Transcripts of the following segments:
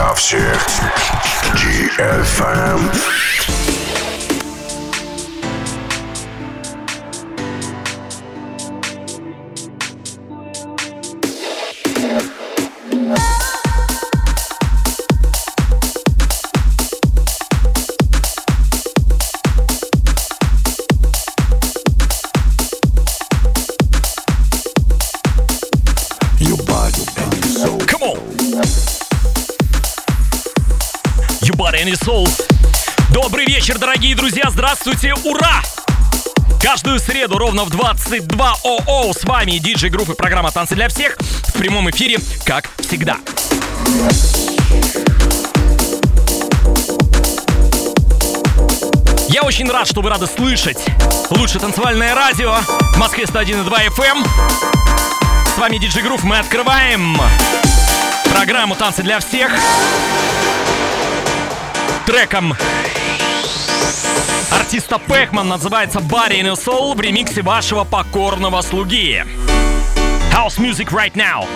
для всех. GFM. Any Soul. Добрый вечер, дорогие друзья, здравствуйте, ура! Каждую среду ровно в 22 ОО с вами диджей группы программа «Танцы для всех» в прямом эфире, как всегда. Я очень рад, что вы рады слышать лучшее танцевальное радио в Москве 101.2 FM. С вами диджей Грув, мы открываем программу «Танцы для всех» треком артиста Пэкман называется Body in Soul в ремиксе вашего покорного слуги. House Music Right Now.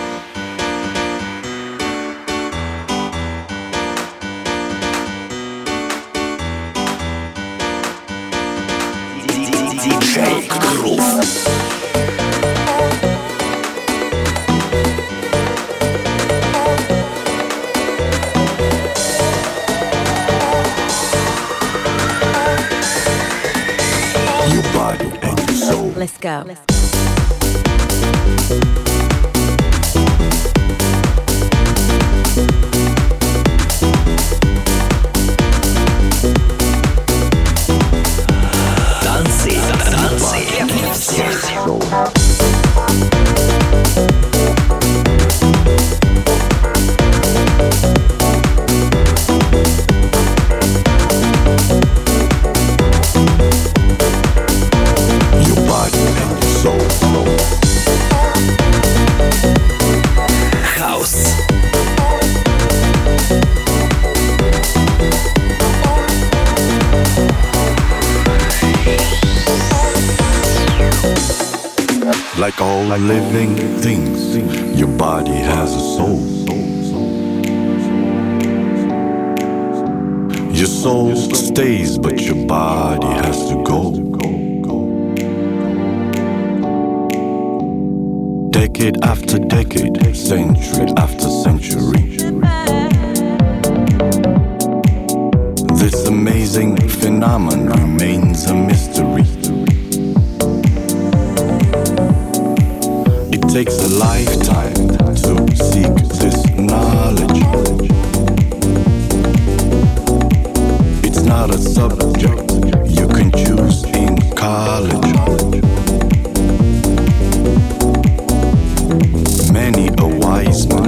DJ Groove. Go. Let's go. Living things, your body has a soul. Your soul stays, but your body has to go. Decade after decade, century after century. This amazing phenomenon remains a mystery. Takes a lifetime to seek this knowledge. It's not a subject you can choose in college. Many a wise man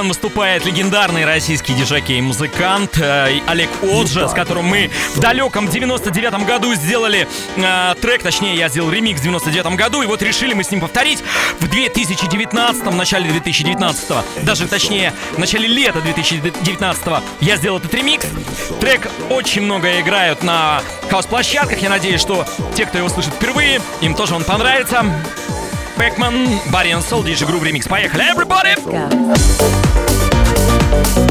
Пэкман выступает легендарный российский диджакей и музыкант э, Олег Оджа, с которым мы в далеком 99-м году сделали э, трек, точнее я сделал ремикс в 99-м году, и вот решили мы с ним повторить в 2019-м, начале 2019-го, даже точнее в начале лета 2019-го я сделал этот ремикс. Трек очень много играют на хаос-площадках, я надеюсь, что те, кто его слышит впервые, им тоже он понравится. Пэкман, Барри Soul, DJ Groove Remix. Поехали, everybody! Go.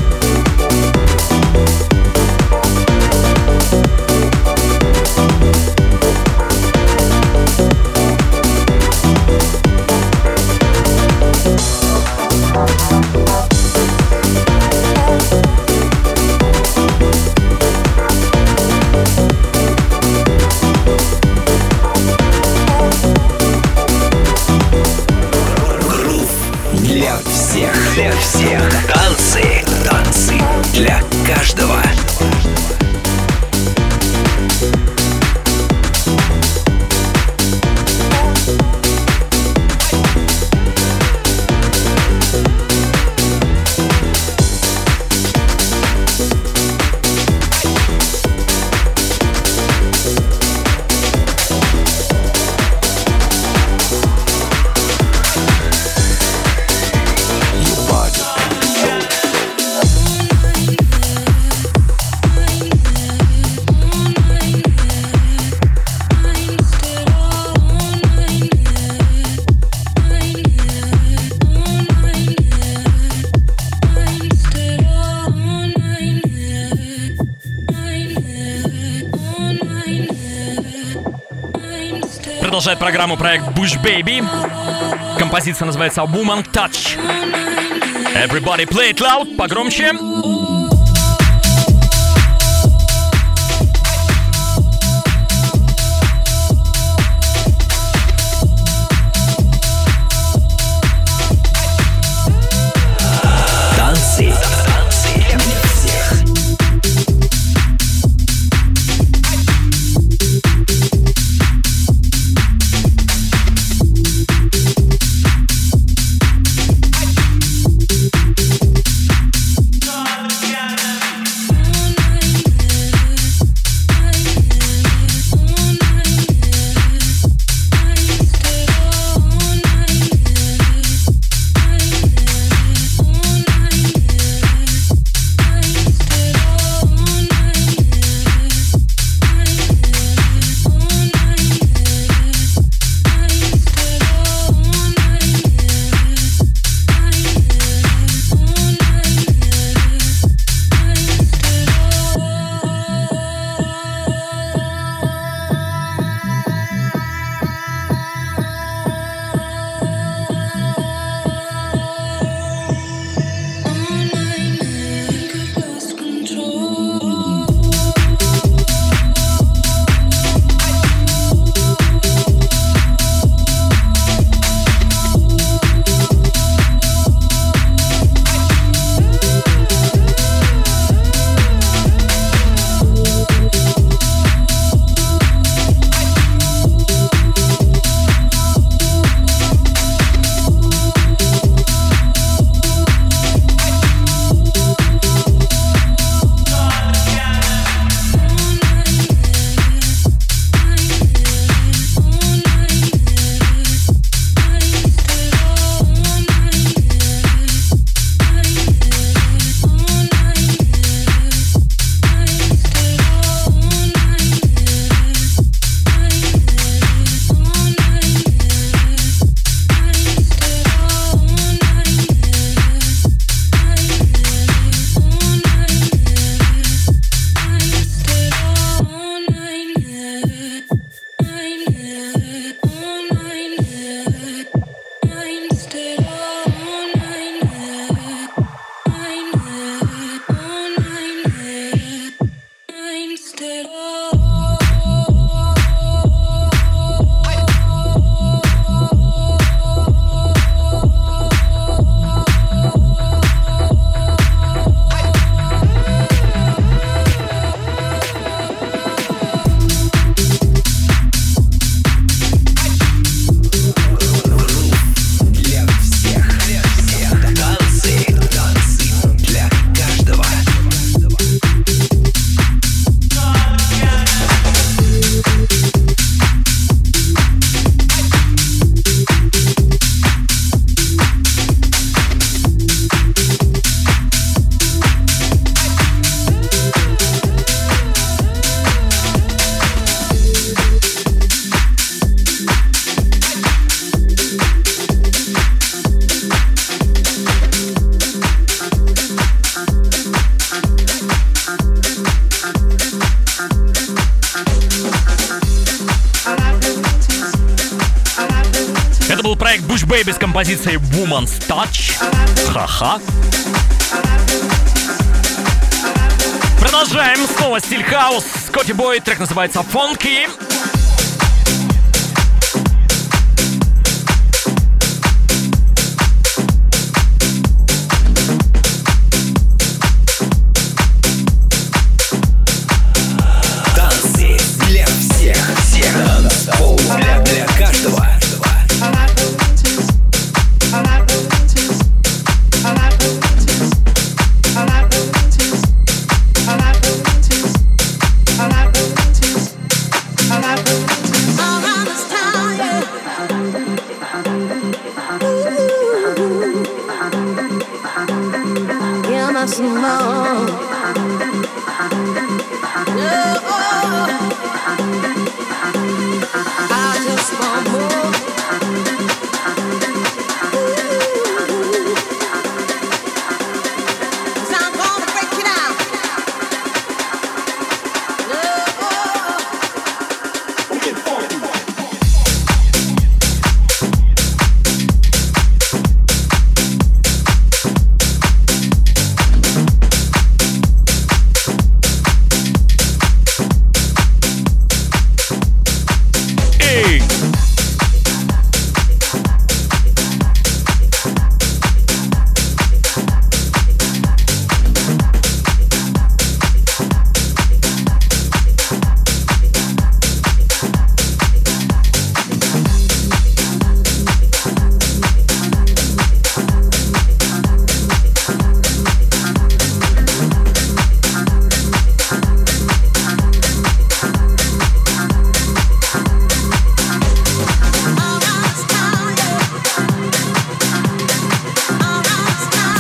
Продолжает программу проект Bush Baby. Композиция называется Woman Touch. Everybody play it loud, погромче. Композицией Woman's Touch. Ха-ха. Продолжаем. Снова стиль хаус. Скотти Бой. Трек называется Funky.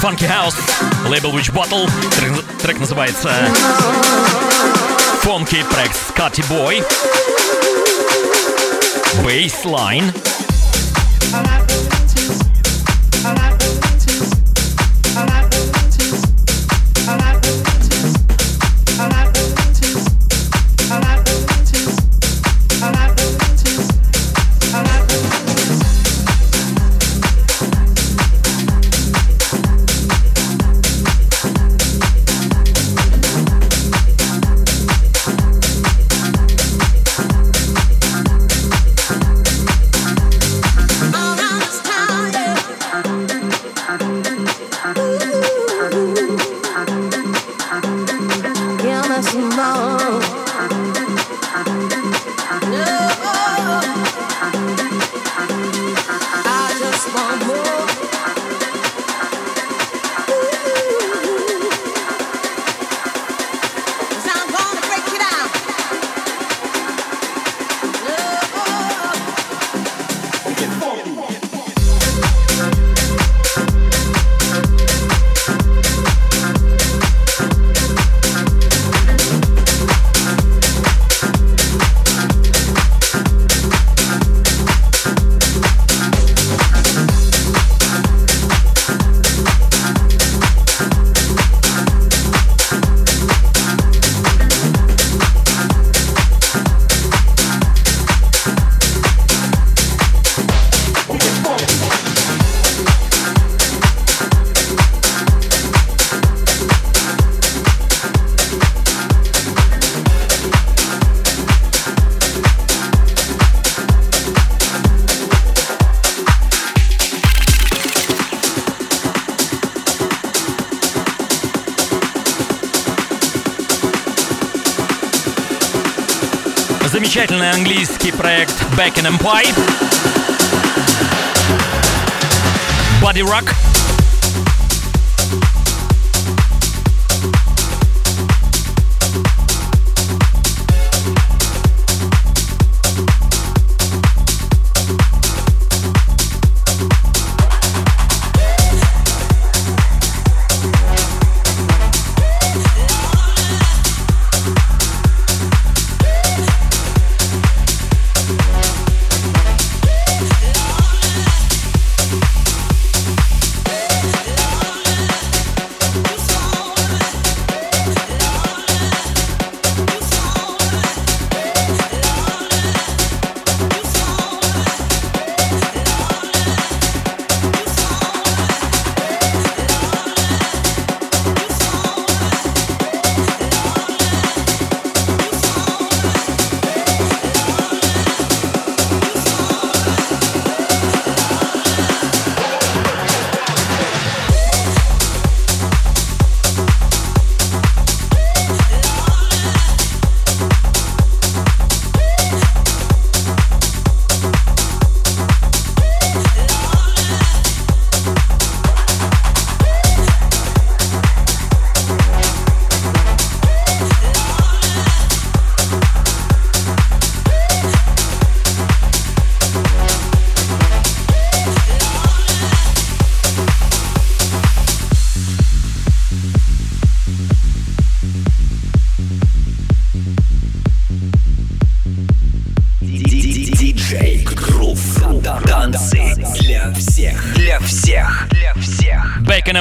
Funky House, лейбл Witch Bottle. Трек, трек называется Funky Track Scotty Boy. Baseline. Замечательный английский проект Back in Empire. Body Rock.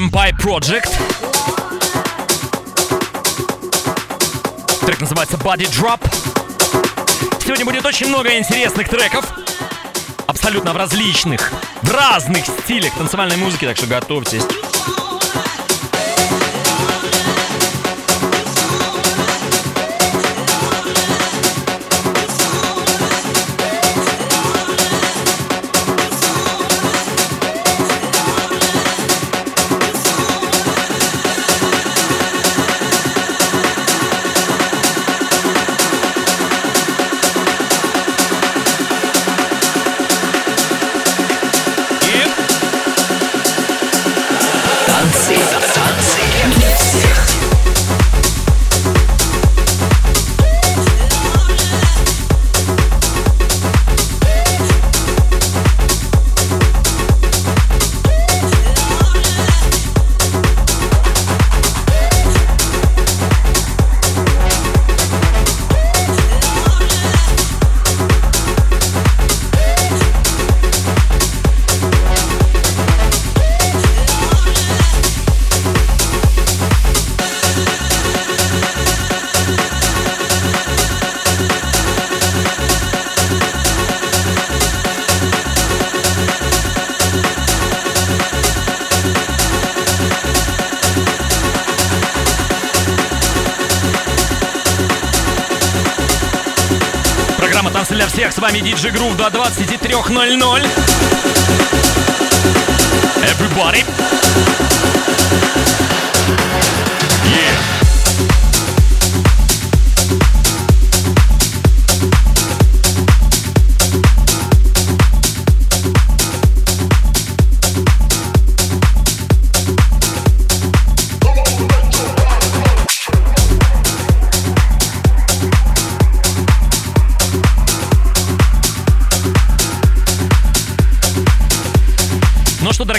Project. Трек называется Body Drop. Сегодня будет очень много интересных треков. Абсолютно в различных, в разных стилях танцевальной музыки, так что готовьтесь. Всех, с вами DJ Groove до 23.00. Everybody.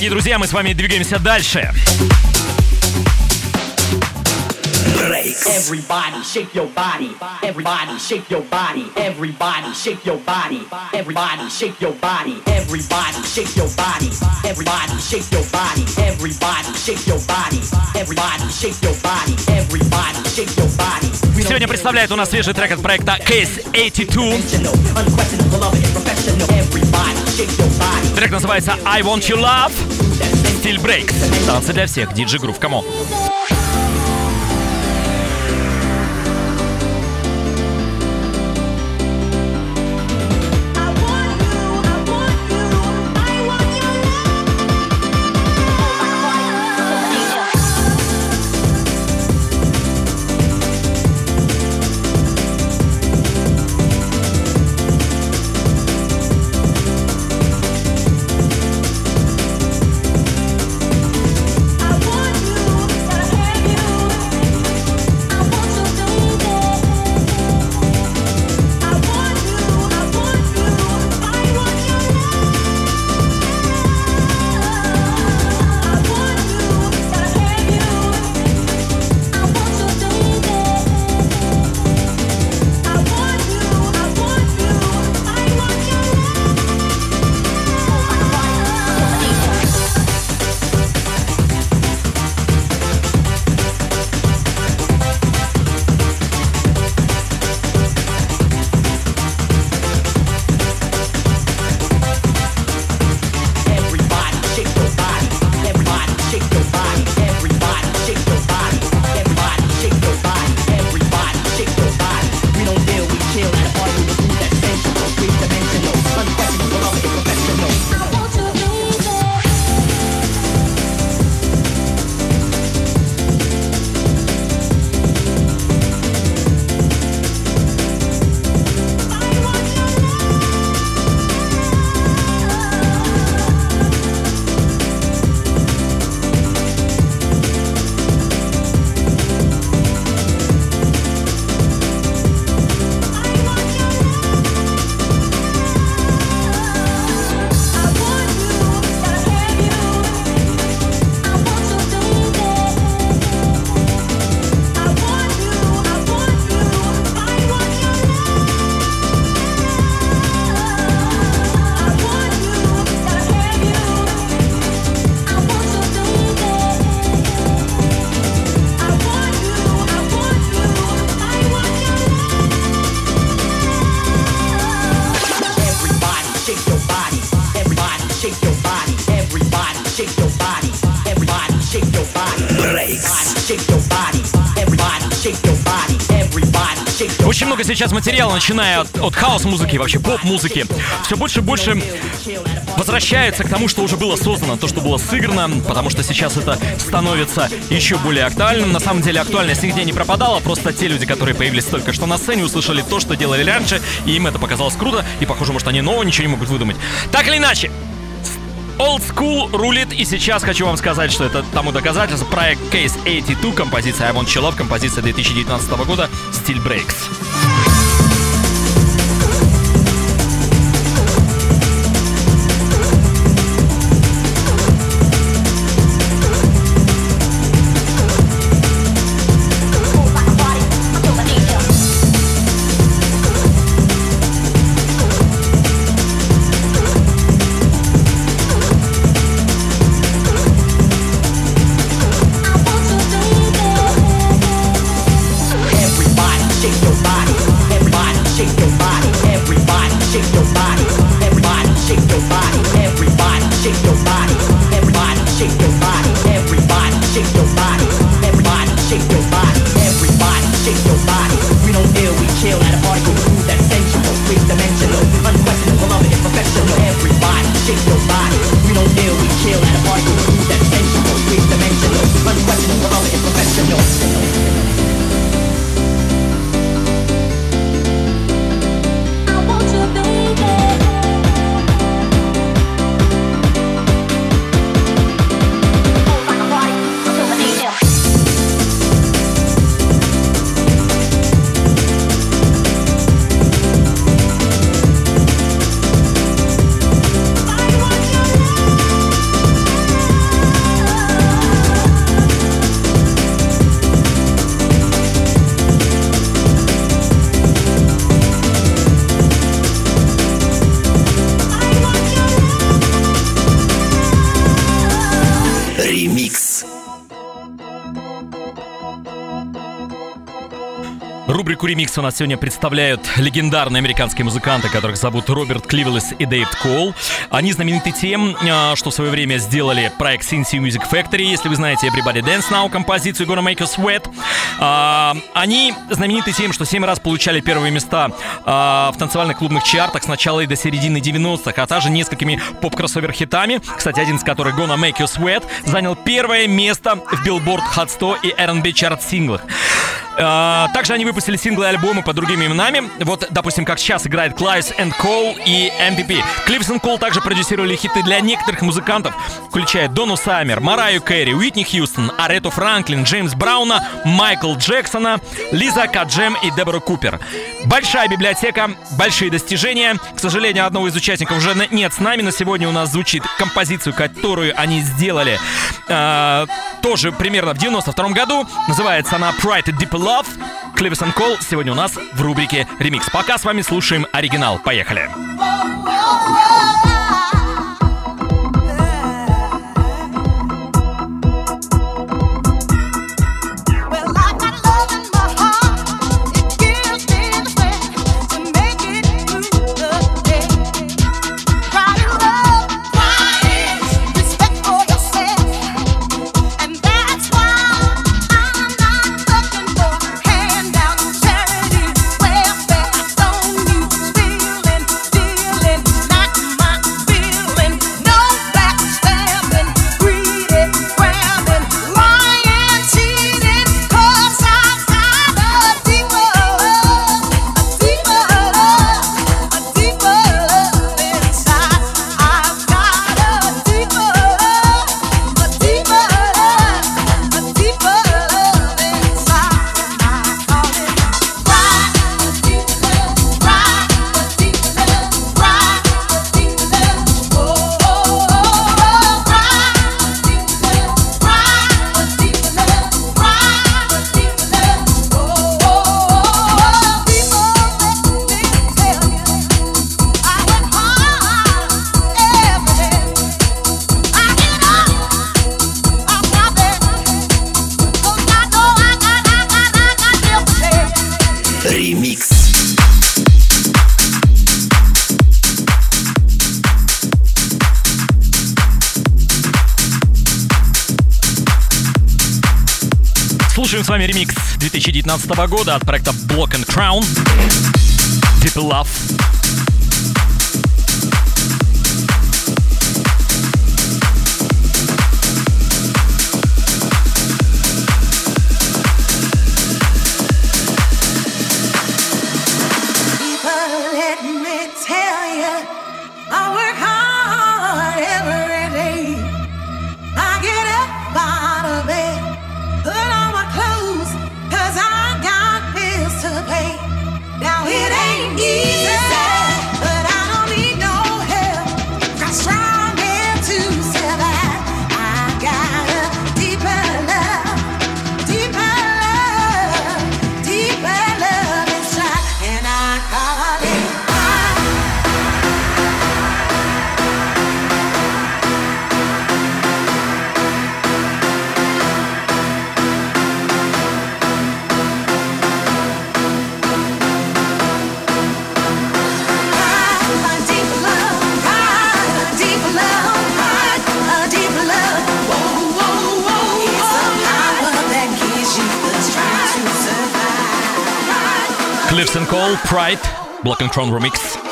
Дорогие друзья, мы с вами двигаемся дальше. Everybody shake your body. Everybody shake your body. Everybody shake your body. Everybody shake your body. Everybody shake your body. Everybody shake your body. Everybody shake your body. Everybody shake your body. Everybody shake your body. Сегодня представляет у нас свежий трек от проекта Case 82. Трек называется I Want Your Love. Стиль breaks. Танцы для всех. DJ Groove. Come on. Очень много сейчас материала, начиная от, от хаос-музыки, вообще поп-музыки. Все больше и больше возвращается к тому, что уже было создано, то, что было сыграно, потому что сейчас это становится еще более актуальным. На самом деле актуальность нигде не пропадала, просто те люди, которые появились только что на сцене, услышали то, что делали раньше, и им это показалось круто, и похоже, может, они нового ничего не могут выдумать. Так или иначе, Old School рулит, и сейчас хочу вам сказать, что это тому доказательство. Проект Case 82, композиция I Love, композиция 2019 года, стиль Breaks. «Ремикс» у нас сегодня представляют легендарные американские музыканты, которых зовут Роберт Кливелес и Дэйв Коул. Они знамениты тем, а, что в свое время сделали проект Cincy Music Factory. Если вы знаете Everybody Dance Now, композицию Gonna Make You Sweat. А, они знамениты тем, что 7 раз получали первые места а, в танцевальных клубных чартах с начала и до середины 90-х, а также несколькими поп-кроссовер хитами. Кстати, один из которых Gonna Make You Sweat занял первое место в Billboard Hot 100 и R&B чарт синглах. А, также они выпустили синглы и альбомы под другими именами. Вот, допустим, как сейчас играет Clivillés and Cole и MVP. Clivillés и Cole также продюсировали хиты для некоторых музыкантов, включая Донну Саммер, Мараю Кэрри, Уитни Хьюстон, Арету Франклин, Джеймс Брауна, Майкл Джексона, Lisa Cult Jam и Дебора Купер. Большая библиотека, большие достижения. К сожалению, одного из участников уже нет с нами, но сегодня у нас звучит композицию, которую они сделали э, тоже примерно в 92 году. Называется она Pride and Deep Love. Кливис Кол сегодня у нас в рубрике «Ремикс». Пока с вами слушаем оригинал. Поехали. Поехали! 2019 года от проекта Block and Crown. Deep Love. Soul Pride, Black and Crown Remix.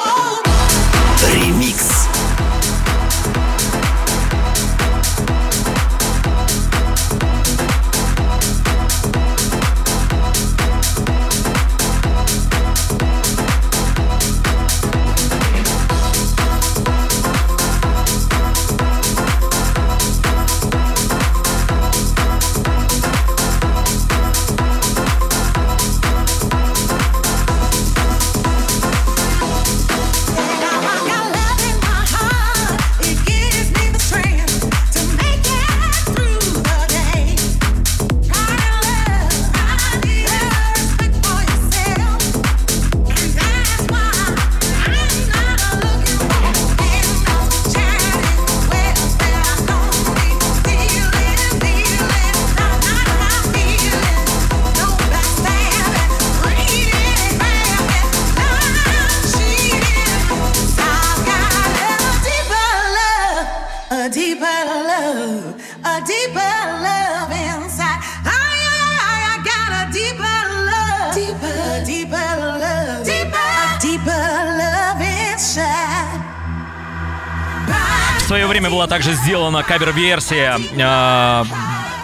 В свое время была также сделана кавер-версия э,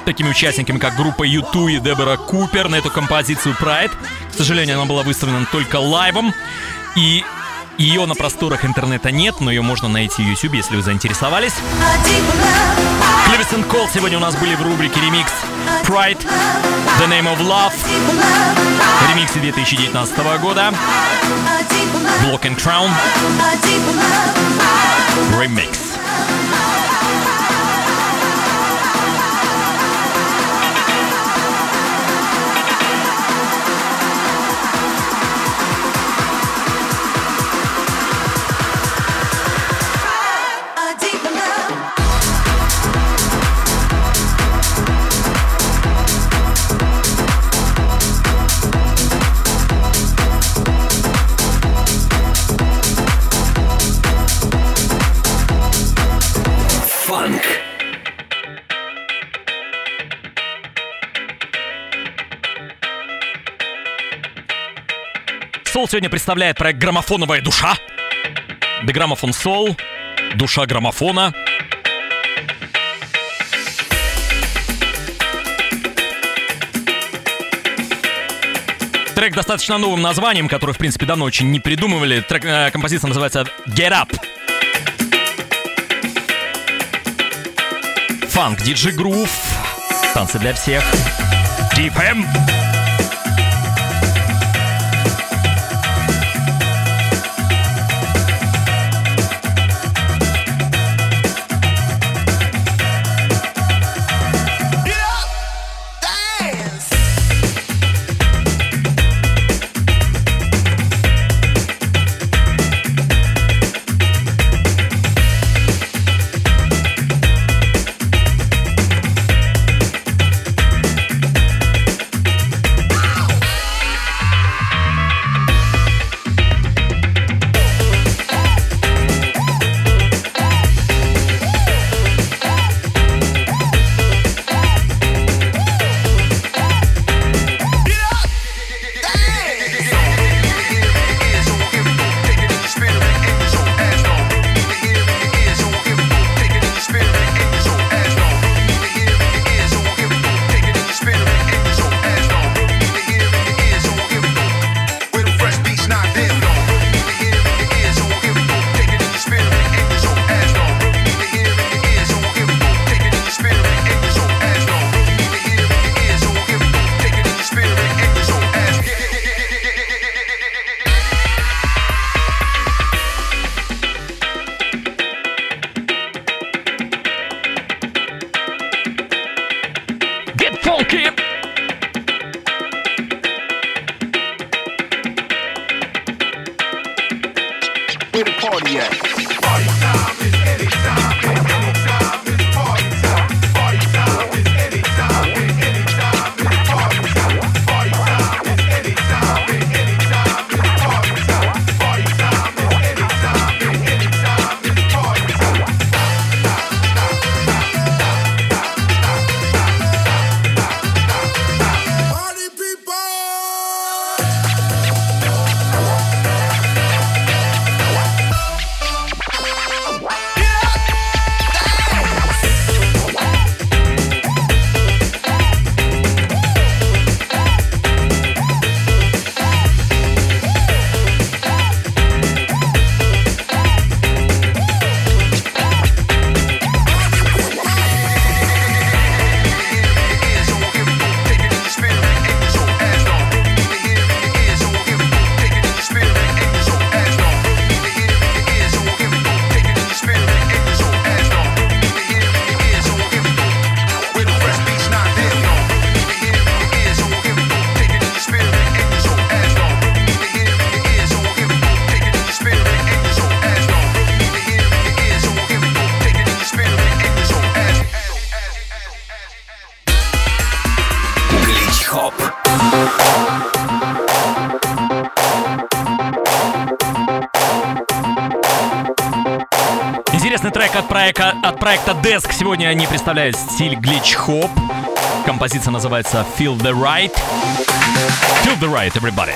такими участниками, как группа U2 и Дебора Купер на эту композицию Pride. К сожалению, она была выставлена только лайвом. И ее на просторах интернета нет, но ее можно найти в YouTube, если вы заинтересовались. Клевис Кол сегодня у нас были в рубрике ремикс Pride, The Name of Love, ремиксы 2019 года, Block and Crown. Remix. Oh. Сегодня представляет проект «Граммофоновая душа». The Gramophone Soul, душа граммофона. Трек достаточно новым названием, который, в принципе, давно очень не придумывали. Трек, э, композиция называется Get Up. Фанк, диджи грув, танцы для всех. Deep M. Desk сегодня они представляют стиль глич хоп. Композиция называется Feel the Right. Feel the Right, everybody.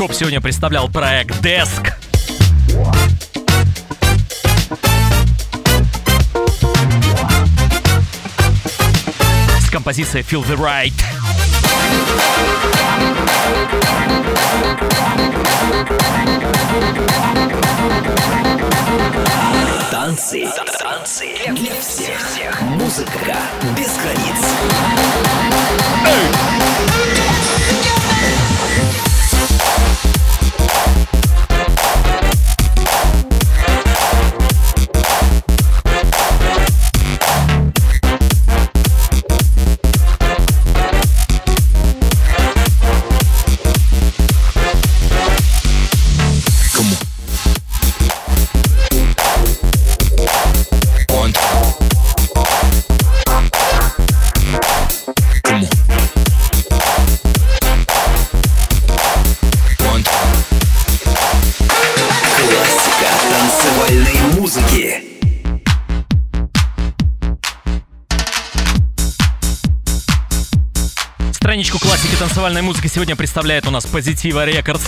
Хоп сегодня представлял проект Desk. С композицией Feel the Right. Танцы. Для всех. Музыка без границ. Он. Классики танцевальной музыки сегодня представляет у нас Позитива Рекордс.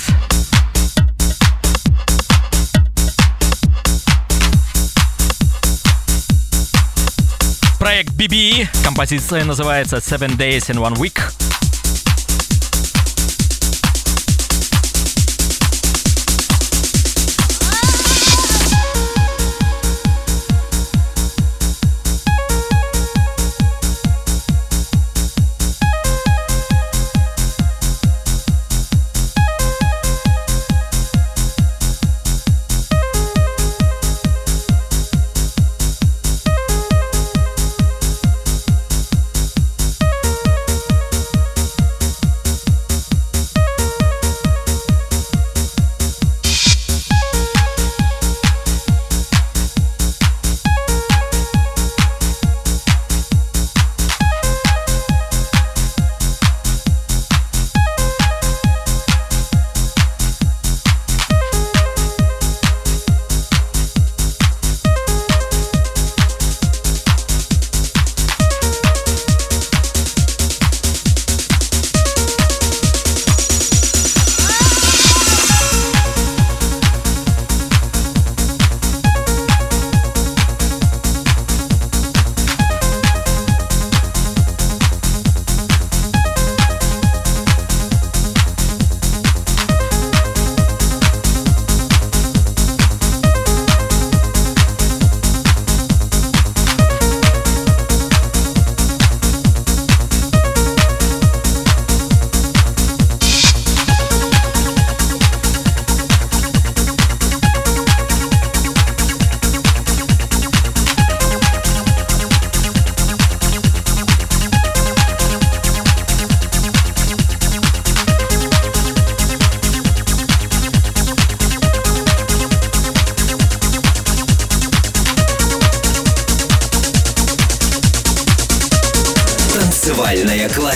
Проект BBE. Композиция называется Seven Days in One Week.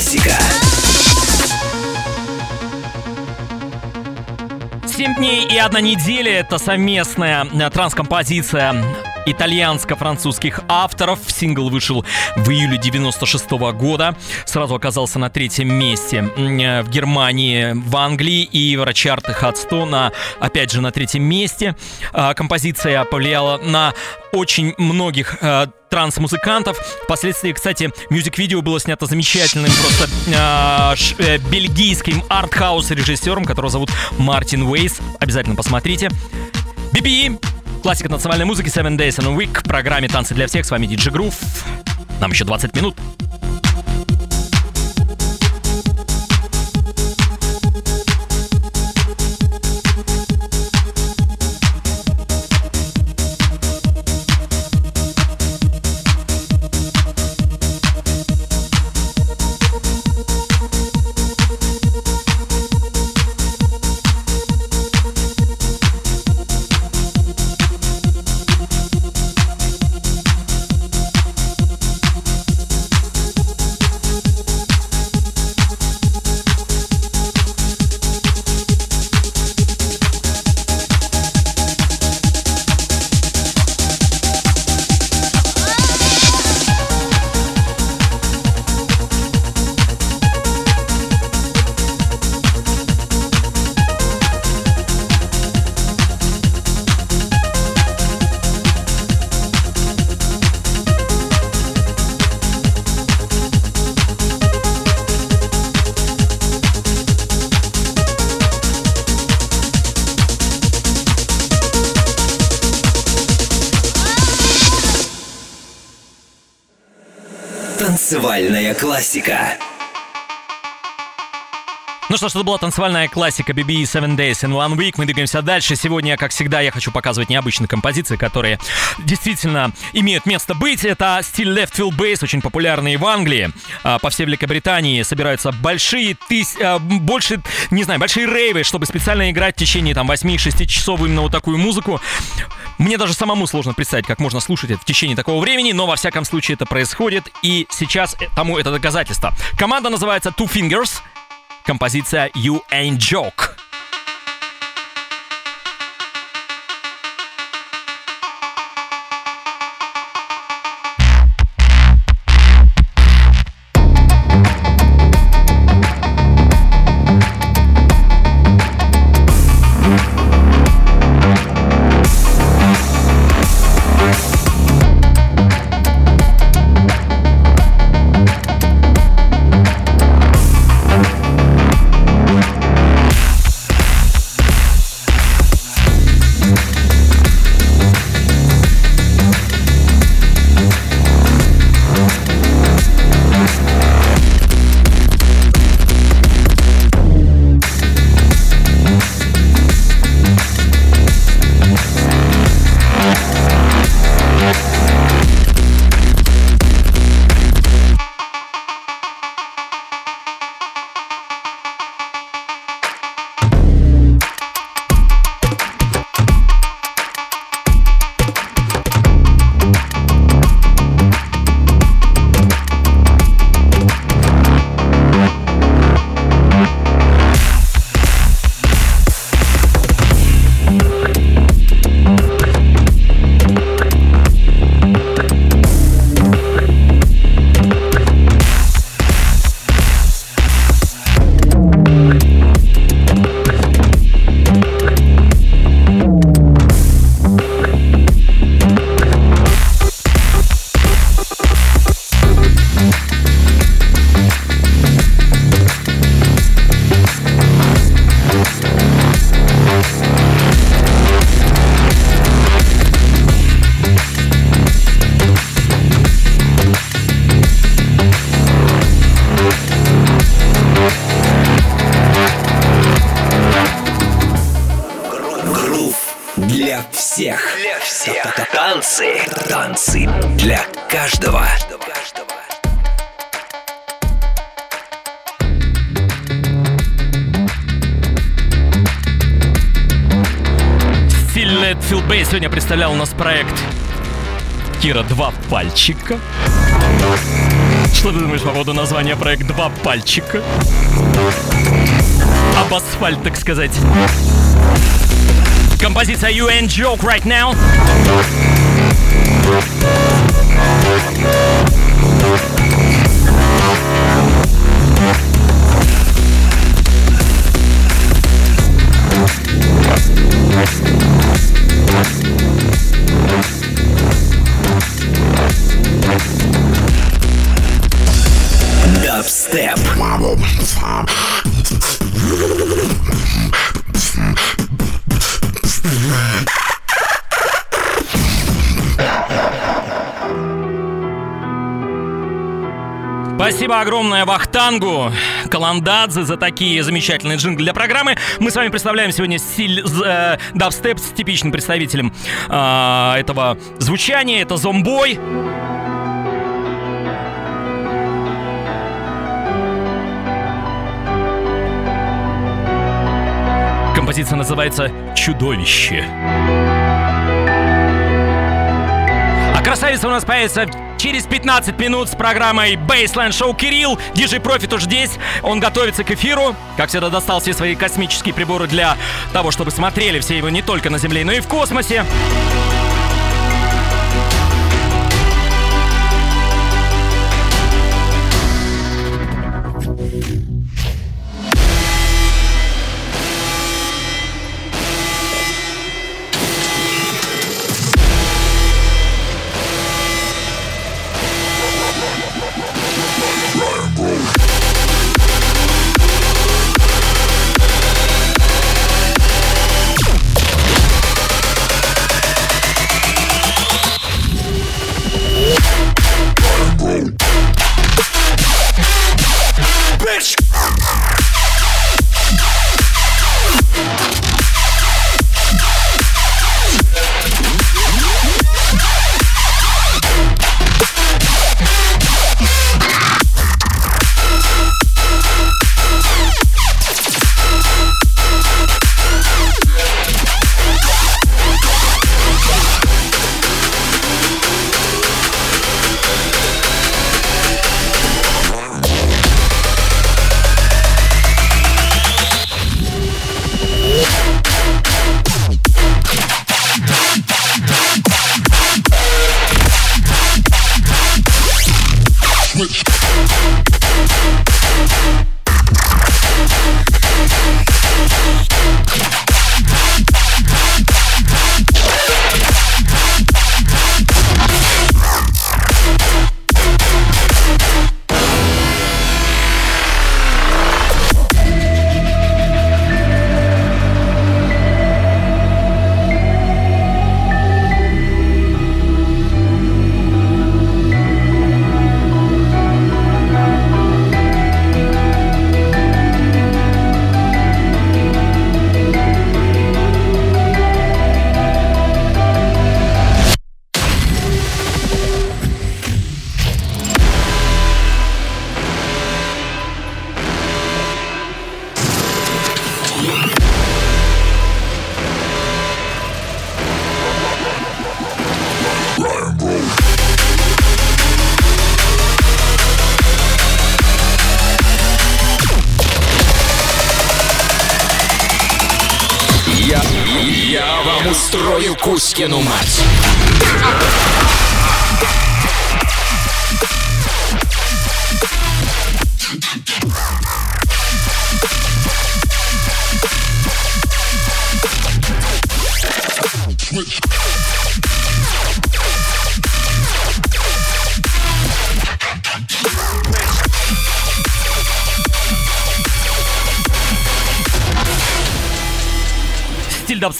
Классика. Семь дней и одна неделя — это совместная э, транскомпозиция итальянско-французских авторов. Сингл вышел в июле 96 года. Сразу оказался на третьем месте э, в Германии, в Англии и в Рачарте Hot 100 на, опять же, на третьем месте. А, композиция повлияла на очень многих э, транс-музыкантов. Впоследствии, кстати, мюзик-видео было снято замечательным просто э, ш, э, бельгийским артхаус режиссером, которого зовут Мартин Уэйс. Обязательно посмотрите. BBE Классика танцевальной музыки Seven Days in a Week в программе «Танцы для всех». С вами DJ Groove. Нам еще 20 минут. Танцевальная классика. Ну что ж, это была танцевальная классика BB Seven Days in One Week. Мы двигаемся дальше. Сегодня, как всегда, я хочу показывать необычные композиции, которые действительно имеют место быть. Это стиль Left Field Bass, очень популярный в Англии. А, По всей Великобритании собираются большие тыс... а, больше, не знаю, большие рейвы, чтобы специально играть в течение там 8-6 часов именно вот такую музыку. Мне даже самому сложно представить, как можно слушать это в течение такого времени, но во всяком случае это происходит, и сейчас тому это доказательство. Команда называется Two Fingers, композиция You Ain't Joke. Поводу названия проект «Два пальчика»? Об асфальт, так сказать. Композиция You and Joke right now. Спасибо огромное Вахтангу, Каландадзе за такие замечательные джингли для программы. Мы с вами представляем сегодня стиль э, дабстеп с типичным представителем э, этого звучания. Это зомбой. Композиция называется «Чудовище». А красавица у нас появится через 15 минут с программой Baseline Show Кирилл. Диджей Профит уже здесь. Он готовится к эфиру. Как всегда, достал все свои космические приборы для того, чтобы смотрели все его не только на Земле, но и в космосе.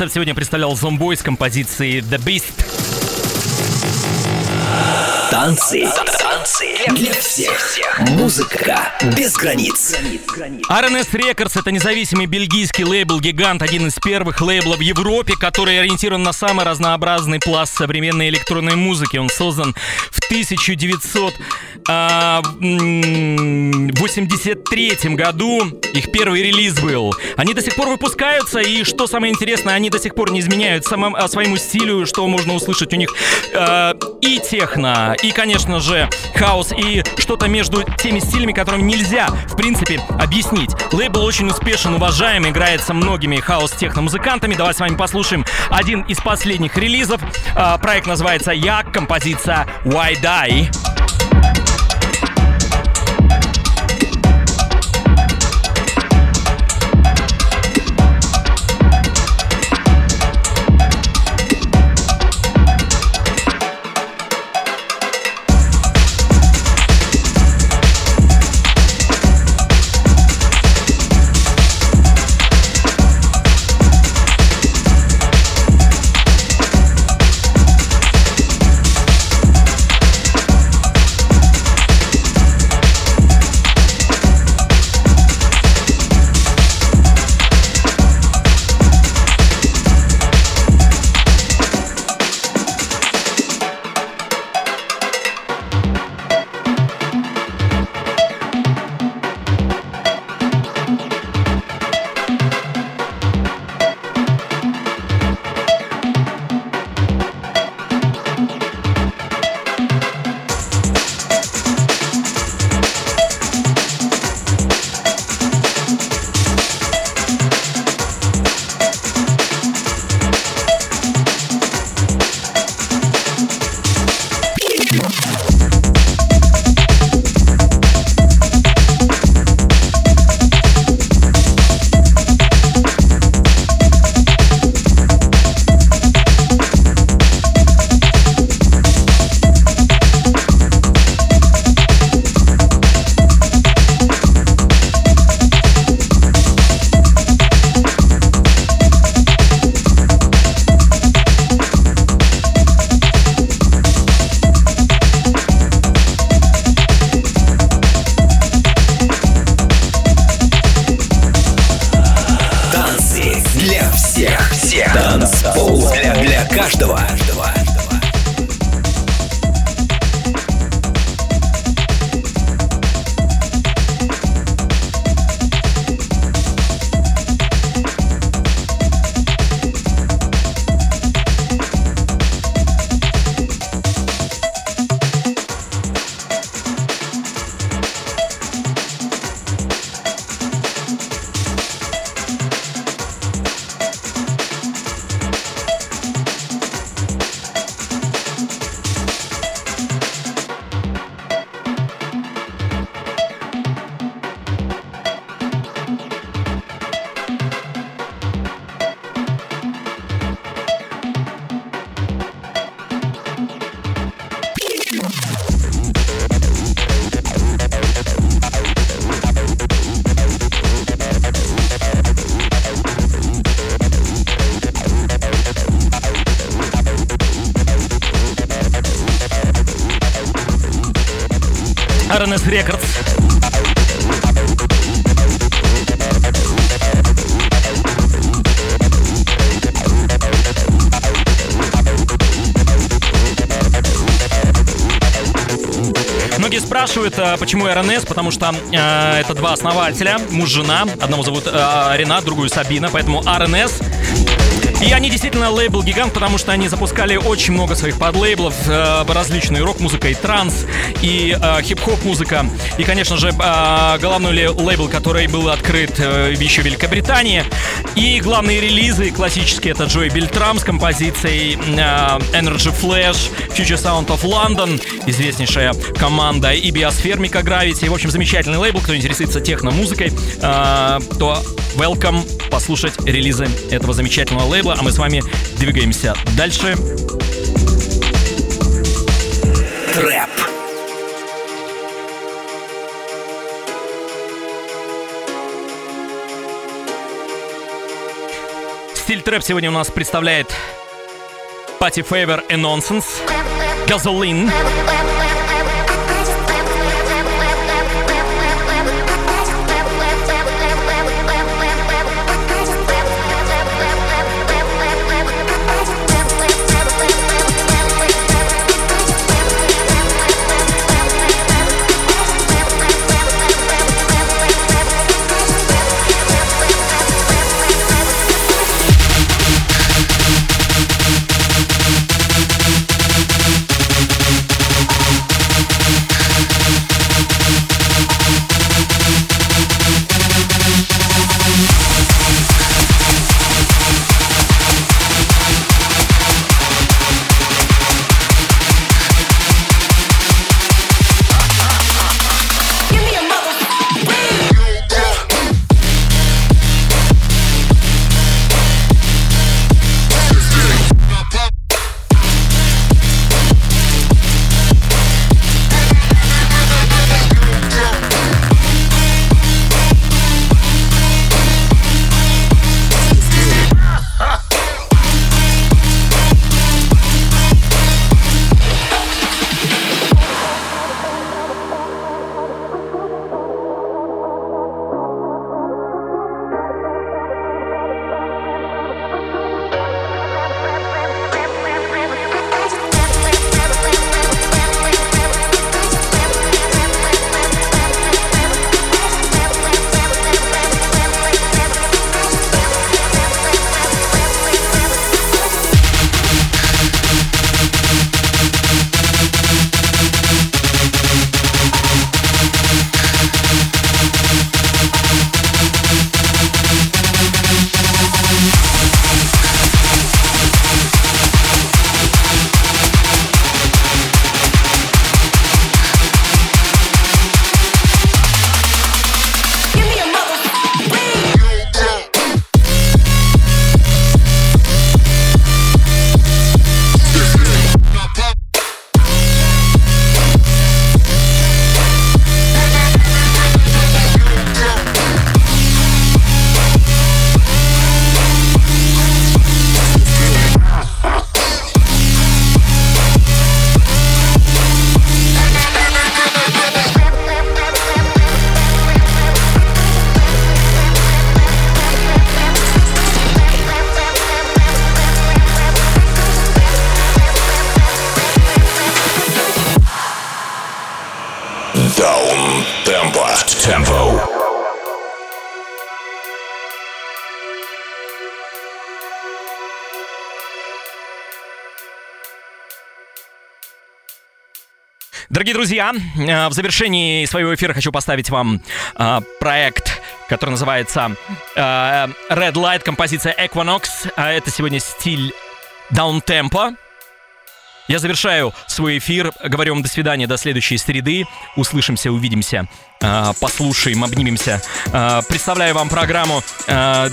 Дабстеп сегодня представлял зомбой с композицией The Beast. Танцы. Танцы для всех. Музыка без границ. RNS Records — это независимый бельгийский лейбл-гигант, один из первых лейблов в Европе, который ориентирован на самый разнообразный пласт современной электронной музыки. Он создан в 1980 83 году их первый релиз был. Они до сих пор выпускаются, и что самое интересное, они до сих пор не изменяют самым, а, своему стилю, что можно услышать у них э, и техно, и, конечно же, хаос, и что-то между теми стилями, которыми нельзя, в принципе, объяснить. Лейбл очень успешен, уважаем, играет со многими хаос-техно-музыкантами. Давай с вами послушаем один из последних релизов. Э, проект называется «Як», композиция «Why Die». RNS Records. Многие спрашивают, а, почему РНС, потому что э, это два основателя, муж-жена. Одного зовут э, Ренат, другую Сабина, поэтому РНС и они действительно лейбл-гигант, потому что они запускали очень много своих подлейблов, э, различные рок-музыка и транс, и э, хип-хоп музыка. И, конечно же, э, головной лейбл, который был открыт э, еще в Великобритании. И главные релизы классические это Джой Бельтрам с композицией э, Energy Flash, Future Sound of London, известнейшая команда, и Биосфер Microgravity. В общем, замечательный лейбл, кто интересуется техно-музыкой, э, то welcome послушать релизы этого замечательного лейбла, а мы с вами двигаемся дальше. Трэп. Стиль трэп сегодня у нас представляет Пати Фейвер и Nonsense, Gasoline. Друзья, э, в завершении своего эфира хочу поставить вам э, проект, который называется э, Red Light, композиция Equinox. А Это сегодня стиль даунтемпа. Я завершаю свой эфир. Говорю вам до свидания, до следующей среды. Услышимся, увидимся, послушаем, обнимемся. Э, представляю вам программу э,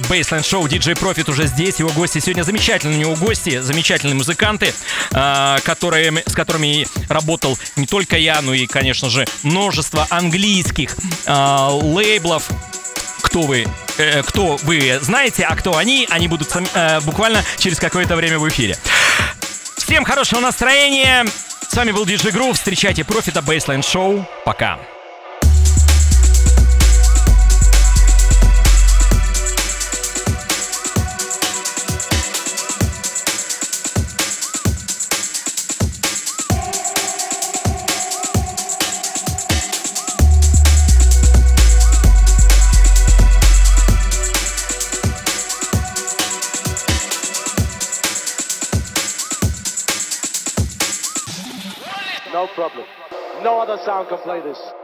Baseline Show. DJ Profit уже здесь. Его гости сегодня замечательные. У него гости, замечательные музыканты, которые, с которыми работал не только я, но и, конечно же, множество английских лейблов. Кто вы? Э, кто вы знаете, а кто они? Они будут э, буквально через какое-то время в эфире. Всем хорошего настроения. С вами был DJ Groove. Встречайте Профита Baseline Show. Пока. No problem. No other sound can play this.